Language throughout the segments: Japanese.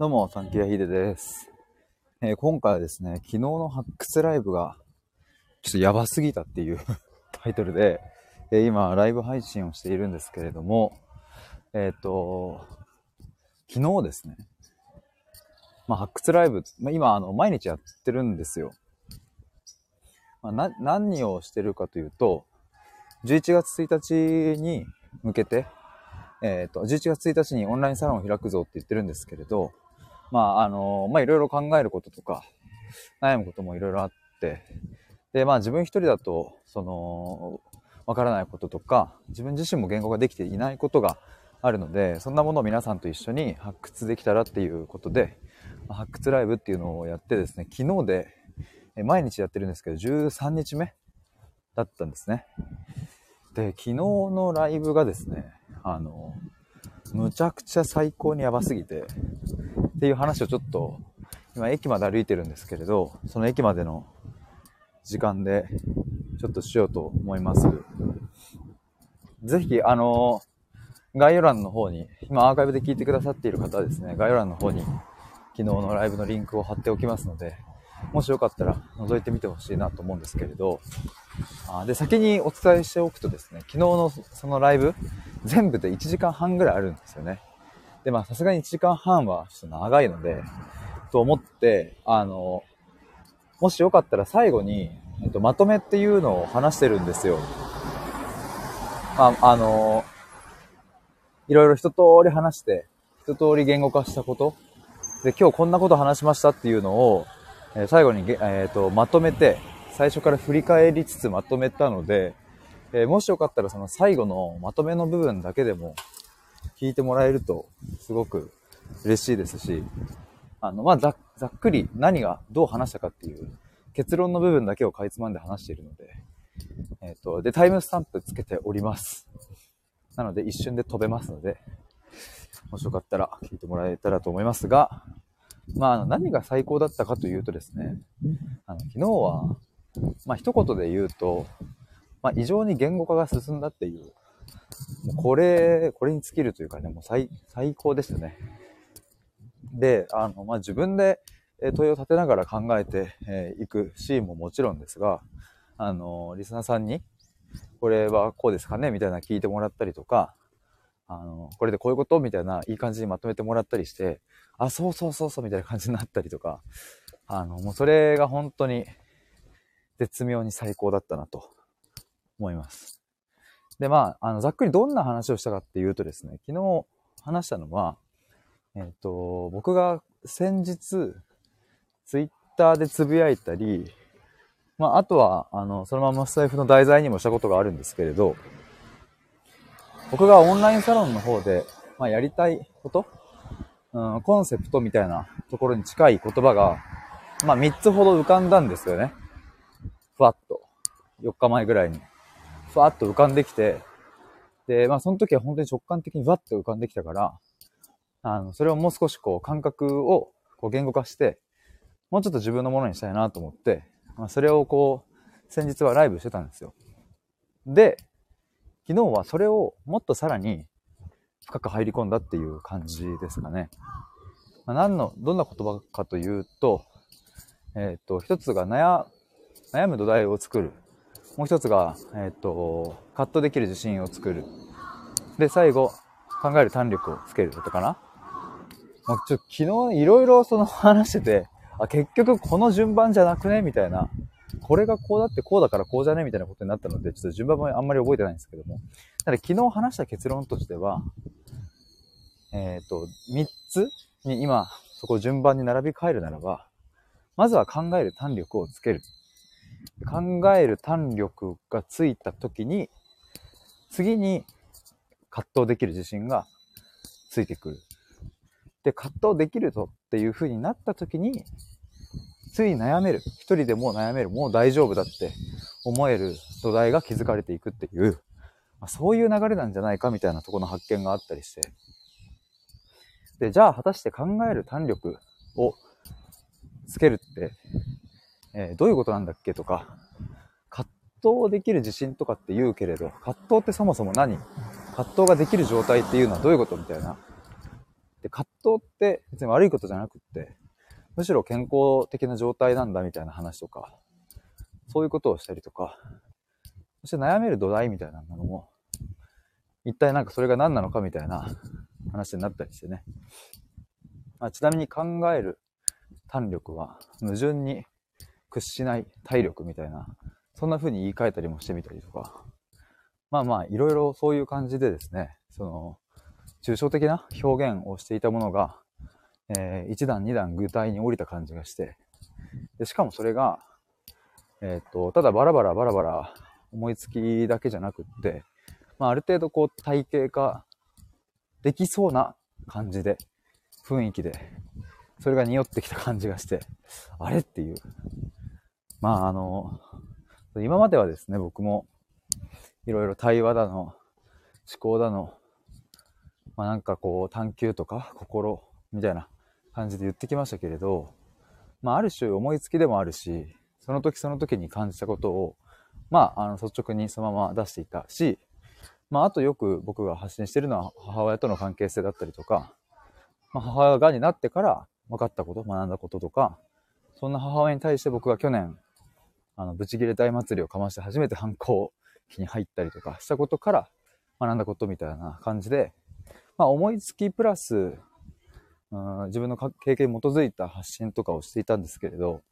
どうも、サンキューヒデです、えー今回はですね、昨日の発掘ライブが、ちょっとやばすぎたっていう タイトルで、えー今、ライブ配信をしているんですけれども、えっ、と、昨日ですね、まあ、発掘ライブ、まあ、今、あの、毎日やってるんですよ。まあ、な、何をしてるかというと、11月1日に向けて、えっ、と、11月1日にオンラインサロンを開くぞって言ってるんですけれど、まあ、あの、まあ、いろいろ考えることとか、悩むこともいろいろあって、で、まあ、自分一人だと、その、わからないこととか、自分自身も言語ができていないことがあるので、そんなものを皆さんと一緒に発掘できたらっていうことで、発掘ライブっていうのをやってですね、昨日で、毎日やってるんですけど、13日目だったんですね。で、昨日のライブがですね、あの、むちゃくちゃ最高にやばすぎて、っていう話をちょっと、今駅まで歩いてるんですけれど、その駅までの時間でちょっとしようと思います。ぜひ、あの、概要欄の方に、今アーカイブで聞いてくださっている方はですね、概要欄の方に昨日のライブのリンクを貼っておきますので、もしよかったら覗いてみてほしいなと思うんですけれど、あで、先にお伝えしておくとですね、昨日のそのライブ、全部で1時間半ぐらいあるんですよね。で、まあさすがに1時間半はちょっと長いので、と思って、あの、もしよかったら最後に、えっと、まとめっていうのを話してるんですよ。まあ、あの、いろいろ一通り話して、一通り言語化したこと、で、今日こんなこと話しましたっていうのを、えー最後にげ、えーとまとめて、最初から振り返りつつまとめたので、えーもしよかったらその最後のまとめの部分だけでも聞いてもらえるとすごく嬉しいですし、あの、まあ、ざざっくり何がどう話したかっていう結論の部分だけをかいつまんで話しているので、えっ、と、で、タイムスタンプつけております。なので一瞬で飛べますので、もしよかったら聞いてもらえたらと思いますが、まあ、あの何が最高だったかというとですね、あの昨日は、まあ、一言で言うと、まあ、異常に言語化が進んだっていう、もうこれ、これに尽きるというかね、もう最、最高でしたね。で、あの、まあ、自分で問いを立てながら考えてい、えーくシーンももちろんですが、あの、リスナーさんに、これはこうですかねみたいな聞いてもらったりとか、あの、これでこういうことみたいな、いい感じにまとめてもらったりして、あ、そうそうそうそうみたいな感じになったりとか、あの、もうそれが本当に絶妙に最高だったなと思います。で、まあ、あの、ざっくりどんな話をしたかっていうとですね、昨日話したのは、えっ、と、僕が先日、ツイッターでつぶやいたり、まあ、あとは、あの、そのままスタイフの題材にもしたことがあるんですけれど、僕がオンラインサロンの方で、まあ、やりたいこと、うん、コンセプトみたいなところに近い言葉が、まあ、3つほど浮かんだんですよね。ふわっと。4日前ぐらいに。ふわっと浮かんできて、で、まあ、その時は本当に直感的にふわっと浮かんできたから、あの、それをもう少しこう、感覚をこう言語化して、もうちょっと自分のものにしたいなと思って、まあ、それをこう、先日はライブしてたんですよ。で、昨日はそれをもっとさらに深く入り込んだっていう感じですかね。まあ、何の、どんな言葉かというと、えっ、と、一つが悩、悩む土台を作る。もう一つが、えっ、と、葛藤できる自信を作る。で、最後、考える胆力をつけるだったかな。まあ、ちょっと昨日いろいろその 話してて、あ、結局この順番じゃなくね？みたいな。これがこうだってこうだからこうじゃね？みたいなことになったので、ちょっと順番もあんまり覚えてないんですけども。なので昨日話した結論としては、えっ、と、3つに今、そこ順番に並び替えるならば、まずは考える胆力をつける。考える胆力がついた時に、次に葛藤できる自信がついてくる。で、葛藤できるぞっていう風になった時に、つい悩める。一人でもう悩める。もう大丈夫だって思える土台が築かれていくっていう、まあ、そういう流れなんじゃないかみたいなとこの発見があったりして。で、じゃあ果たして考える胆力をつけるって、えーどういうことなんだっけとか、葛藤できる自信とかって言うけれど、葛藤ってそもそも何？葛藤ができる状態っていうのはどういうことみたいな。で、葛藤って別に悪いことじゃなくって、むしろ健康的な状態なんだみたいな話とか、そういうことをしたりとか、そして悩める土台みたいなものも、一体なんかそれが何なのかみたいな話になったりしてね。まあ、ちなみに考える胆力は矛盾に屈しない体力みたいな、そんな風に言い換えたりもしてみたりとか。まあまあ、いろいろそういう感じでですね、その、抽象的な表現をしていたものが、えー、一段二段具体に降りた感じがして、でしかもそれが、えっ、と、ただバラバラバラバラ思いつきだけじゃなくって、まあ、ある程度こう体系化できそうな感じで、雰囲気で、それが匂ってきた感じがして、あれっていう。まああの、今まではですね、僕も、いろいろ対話だの、思考だの、まあなんかこう探求とか心みたいな感じで言ってきましたけれど、まあ、ある種思いつきでもあるし、その時その時に感じたことを、まあ、あの、率直にそのまま出していたし、まあ、あとよく僕が発信してるのは母親との関係性だったりとか、まあ、母親がになってから分かったこと、学んだこととか、そんな母親に対して僕が去年、あの、ブチギレ大祭りをかまして初めて反抗期に入ったりとかしたことから学んだことみたいな感じで、まあ、思いつきプラス、自分の経験に基づいた発信とかをしていたんですけれど、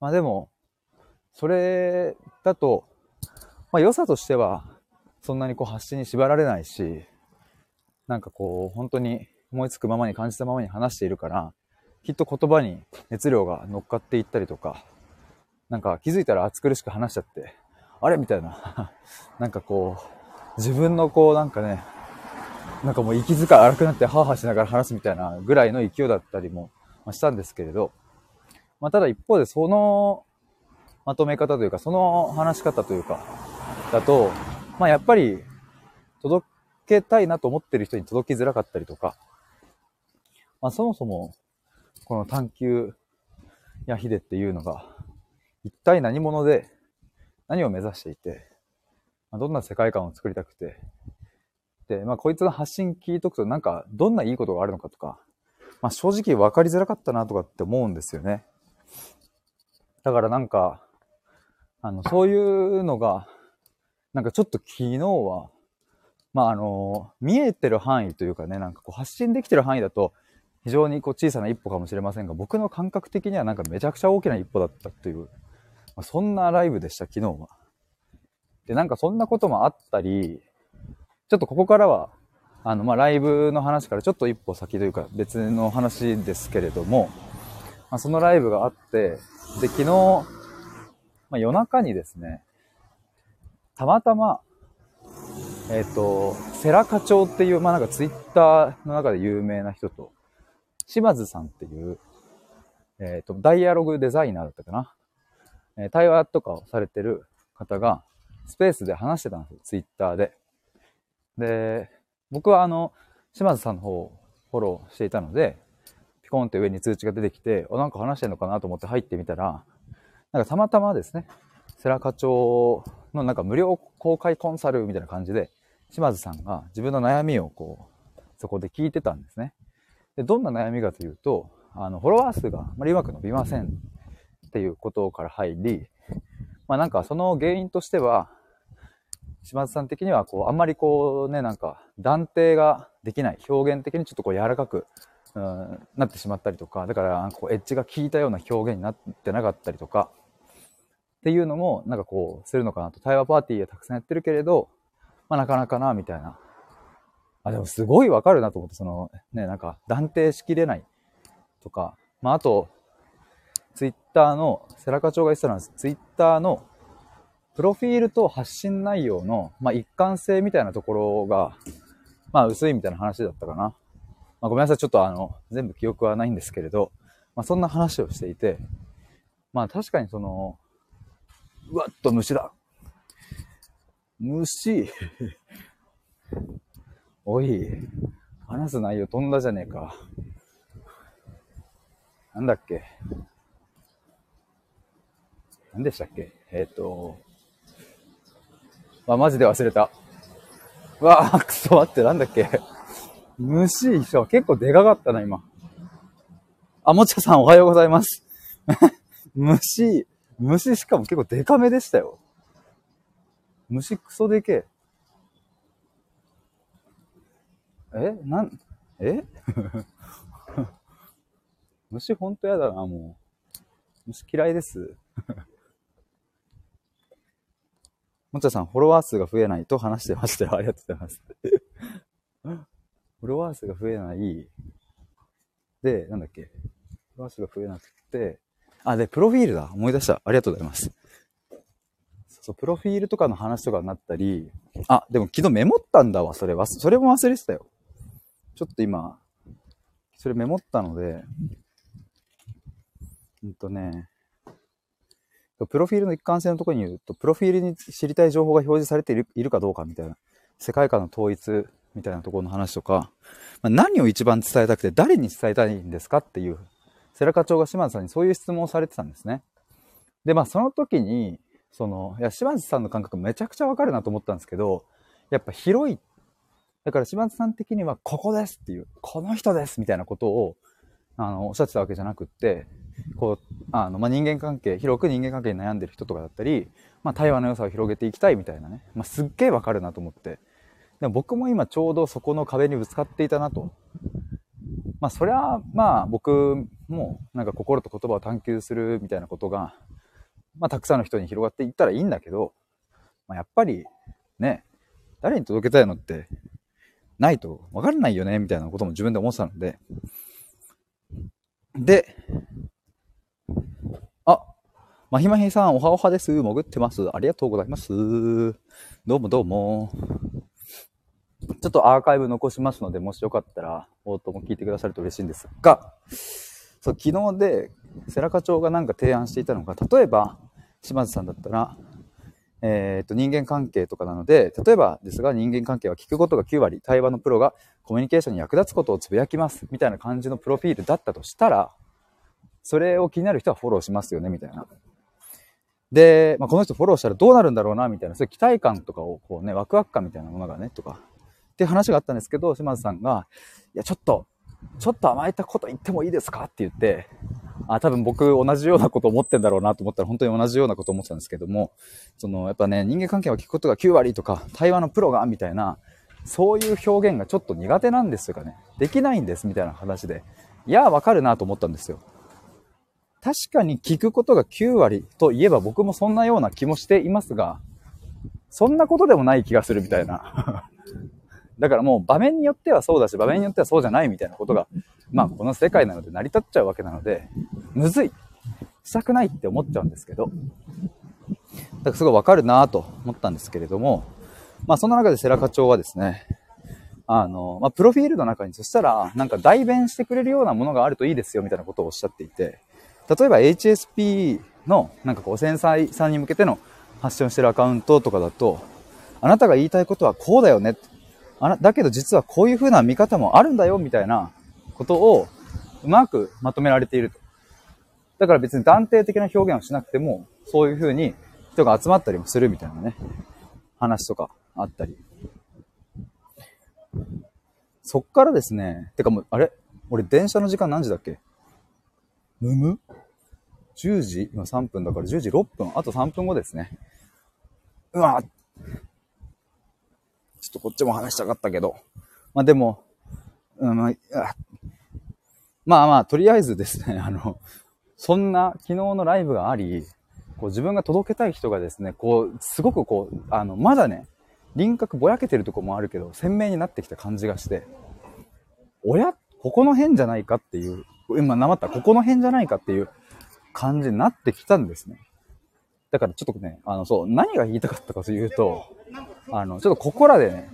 まあでも、それだと、まあ良さとしては、そんなにこう発信に縛られないし、なんかこう、本当に思いつくままに感じたままに話しているから、きっと言葉に熱量が乗っかっていったりとか、なんか気づいたら暑苦しく話しちゃって、あれ？みたいな。なんかこう、自分のこうなんかね、なんかもう息遣い荒くなってハーハーしながら話すみたいなぐらいの勢いだったりもしたんですけれど、まあ、ただ一方でそのまとめ方というか、その話し方というか、だと、まあやっぱり届けたいなと思ってる人に届きづらかったりとか、まあそもそもこの探求やヒデっていうのが一体何者で何を目指していて、ま、どんな世界観を作りたくて、で、まあ、こいつの発信聞いとくと、なんか、どんないいことがあるのかとか、まあ、正直分かりづらかったなとかって思うんですよね。だからなんか、あの、そういうのが、なんかちょっと昨日は、まあ、あの、見えてる範囲というかね、なんかこう発信できてる範囲だと、非常にこう小さな一歩かもしれませんが、僕の感覚的にはなんかめちゃくちゃ大きな一歩だったという、まあ、そんなライブでした、昨日は。で、なんかそんなこともあったり、ちょっとここからは、あの、まあ、ライブの話からちょっと一歩先というか別の話ですけれども、まあ、そのライブがあって、で、昨日、まあ、夜中にですね、たまたま、えっ、ー、と、セラ課長っていう、まあ、なんかツイッターの中で有名な人と、島津さんっていう、えっ、ー、と、ダイアログデザイナーだったかな。え、対話とかをされてる方が、スペースで話してたんですよ、ツイッターで。で、僕はあの、島津さんの方をフォローしていたので、ピコンって上に通知が出てきて、あ、なんか話してんのかなと思って入ってみたら、なんかたまたまですね、世良課長のなんか無料公開コンサルみたいな感じで、島津さんが自分の悩みをこう、そこで聞いてたんですね。で、どんな悩みかというと、あの、フォロワー数があまりうまく伸びませんっていうことから入り、まあなんかその原因としては、島津さん的には、こう、あんまりこうね、なんか、断定ができない、表現的にちょっとこう柔らかく、うん、なってしまったりとか、だから、こう、エッジが効いたような表現になってなかったりとか、っていうのも、なんかこう、するのかなと。対話パーティーはたくさんやってるけれど、まあなかなかな、みたいな。あ、でもすごいわかるなと思って、その、ね、なんか断定しきれないとか、まああと、ツイッターの、セラ課長が言ってたのは、ツイッターのプロフィールと発信内容の、まあ、一貫性みたいなところが、まあ、薄いみたいな話だったかな。まあ、ごめんなさい。ちょっとあの、全部記憶はないんですけれど、まあ、そんな話をしていて、まあ、確かにその、うわっと虫だ。虫。おい、話す内容飛んだじゃねえか。なんだっけ。何でしたっけ？えっ、ー、と、あ、マジで忘れた。わあ、くそ待って、なんだっけ？虫一緒。結構でかかったな、今。あ、もちゃさんおはようございます。虫、虫しかも結構デカめでしたよ。虫クソでけえ。え？なん、え？虫ほんとやだな、もう。虫嫌いです。もちゃさん、フォロワー数が増えないと話してましたよ。ありがとうございます。フォロワー数が増えない。で、なんだっけ。フォロワー数が増えなくて、あ、で、プロフィールだ。思い出した。ありがとうございます。そう、プロフィールとかの話とかになったり、あ、でも昨日メモったんだわ、それは。それも忘れてたよ。ちょっと今、それメモったので、うんとね、プロフィールの一貫性のところに言うと、プロフィールに知りたい情報が表示されているいるかどうかみたいな、世界観の統一みたいなところの話とか、まあ、何を一番伝えたくて誰に伝えたいんですかっていう世良課長が島津さんにそういう質問をされてたんですね。で、まあその時に、その、いや、島津さんの感覚めちゃくちゃわかるなと思ったんですけど、やっぱ広い。だから島津さん的にはここですっていう、この人ですみたいなことを、あの、おっしゃってたわけじゃなくって、こう、あの、まあ、人間関係、広く人間関係に悩んでる人とかだったり、まあ、対話の良さを広げていきたいみたいなね、まあ、すっげえわかるなと思って。でも僕も今ちょうどそこの壁にぶつかっていたなと。まあそれはまあ僕もなんか心と言葉を探求するみたいなことが、まあたくさんの人に広がっていったらいいんだけど、まあ、やっぱりね、誰に届けたいのってないと分かんないよねみたいなことも自分で思ってたので、で、まひまひさん、おはおはです。潜ってます。ありがとうございます。どうもどうも。ちょっとアーカイブ残しますので、もしよかったら、応答も聞いてくださると嬉しいんですが、そう、昨日で、世良課長がなんか提案していたのが、例えば、島津さんだったら、えっ、と、人間関係とかなので、例えばですが、人間関係は聞くことが9割、対話のプロがコミュニケーションに役立つことをつぶやきます、みたいな感じのプロフィールだったとしたら、それを気になる人はフォローしますよね、みたいな。で、まあ、この人フォローしたらどうなるんだろうな、みたいな、そういう期待感とかを、こうね、ワクワク感みたいなものがね、とか、っていう話があったんですけど、島津さんが、いや、ちょっと、ちょっと甘えたこと言ってもいいですか？って言って、あ、多分僕同じようなこと思ってんだろうなと思ったら本当に同じようなこと思ってたんですけども、その、やっぱね、人間関係を聞くことが9割とか、対話のプロが、みたいな、そういう表現がちょっと苦手なんですよかね。できないんです、みたいな話で。いや、わかるなと思ったんですよ。確かに聞くことが9割といえば僕もそんなような気もしていますが、そんなことでもない気がするみたいな だからもう場面によってはそうだし、場面によってはそうじゃないみたいなことが、まあこの世界なので成り立っちゃうわけなので、むずい。したくないって思っちゃうんですけど、だからすごいわかるなと思ったんですけれども、まあそんな中で世良課長はですね、あの、まあ、プロフィールの中にそしたら、なんか代弁してくれるようなものがあるといいですよみたいなことをおっしゃっていて、例えば HSP のなんかこう繊細さんに向けての発信をしてるアカウントとかだと、あなたが言いたいことはこうだよね。あら、だけど実はこういう風な見方もあるんだよ、みたいなことをうまくまとめられていると。だから別に断定的な表現をしなくても、そういう風に人が集まったりもするみたいなね、話とかあったり。そっからですね、てかもう、あれ？俺電車の時間何時だっけ？むむ ?10 時？今3分だから10時6分。あと3分後ですね。うわちょっとこっちも話したかったけど。まあでも、うん、まあ、まあまあ、とりあえずですね、あの、そんな昨日のライブがあり、こう自分が届けたい人がですね、こう、すごくこう、あの、まだね、輪郭ぼやけてるとこもあるけど、鮮明になってきた感じがして、おや？ここの辺じゃないかっていう、今、なまった、ここの辺じゃないかっていう感じになってきたんですね。だからちょっとね、あの、そう、何が言いたかったかというと、あの、ちょっとここらでね、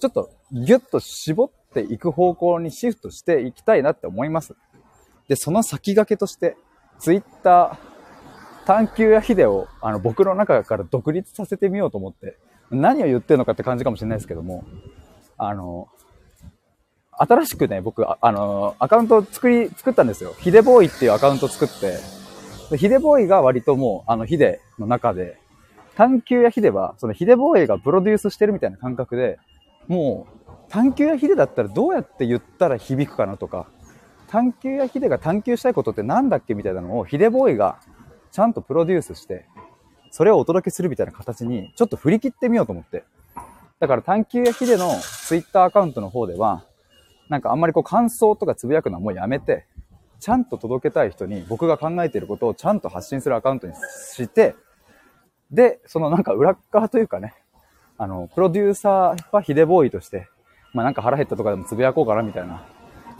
ちょっとギュッと絞っていく方向にシフトしていきたいなって思います。で、その先駆けとして、ツイッター、探求やヒデを、あの、僕の中から独立させてみようと思って、何を言ってるのかって感じかもしれないですけども、あの、新しくね、僕、あの、アカウント作り、作ったんですよ。ヒデボーイっていうアカウント作って、ヒデボーイが割ともう、あの、ヒデの中で、探求やヒデは、そのヒデボーイがプロデュースしてるみたいな感覚で、もう、探求やヒデだったらどうやって言ったら響くかなとか、探求やヒデが探求したいことって何だっけみたいなのをヒデボーイがちゃんとプロデュースして、それをお届けするみたいな形にちょっと振り切ってみようと思って。だから探求やヒデのツイッターアカウントの方では、なんかあんまりこう感想とかつぶやくのはもうやめて、ちゃんと届けたい人に僕が考えていることをちゃんと発信するアカウントにして、で、そのなんか裏側というかね、あの、プロデューサーはヒデボーイとして、まあなんか腹減ったとかでもつぶやこうかなみたいな、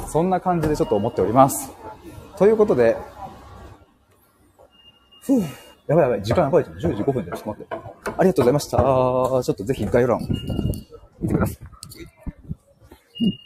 そんな感じでちょっと思っております。ということで、ふぅ、やばいやばい、時間やばいじゃん。10時5分で、ちょっと待って。ありがとうございました。ちょっとぜひ概要欄見てください。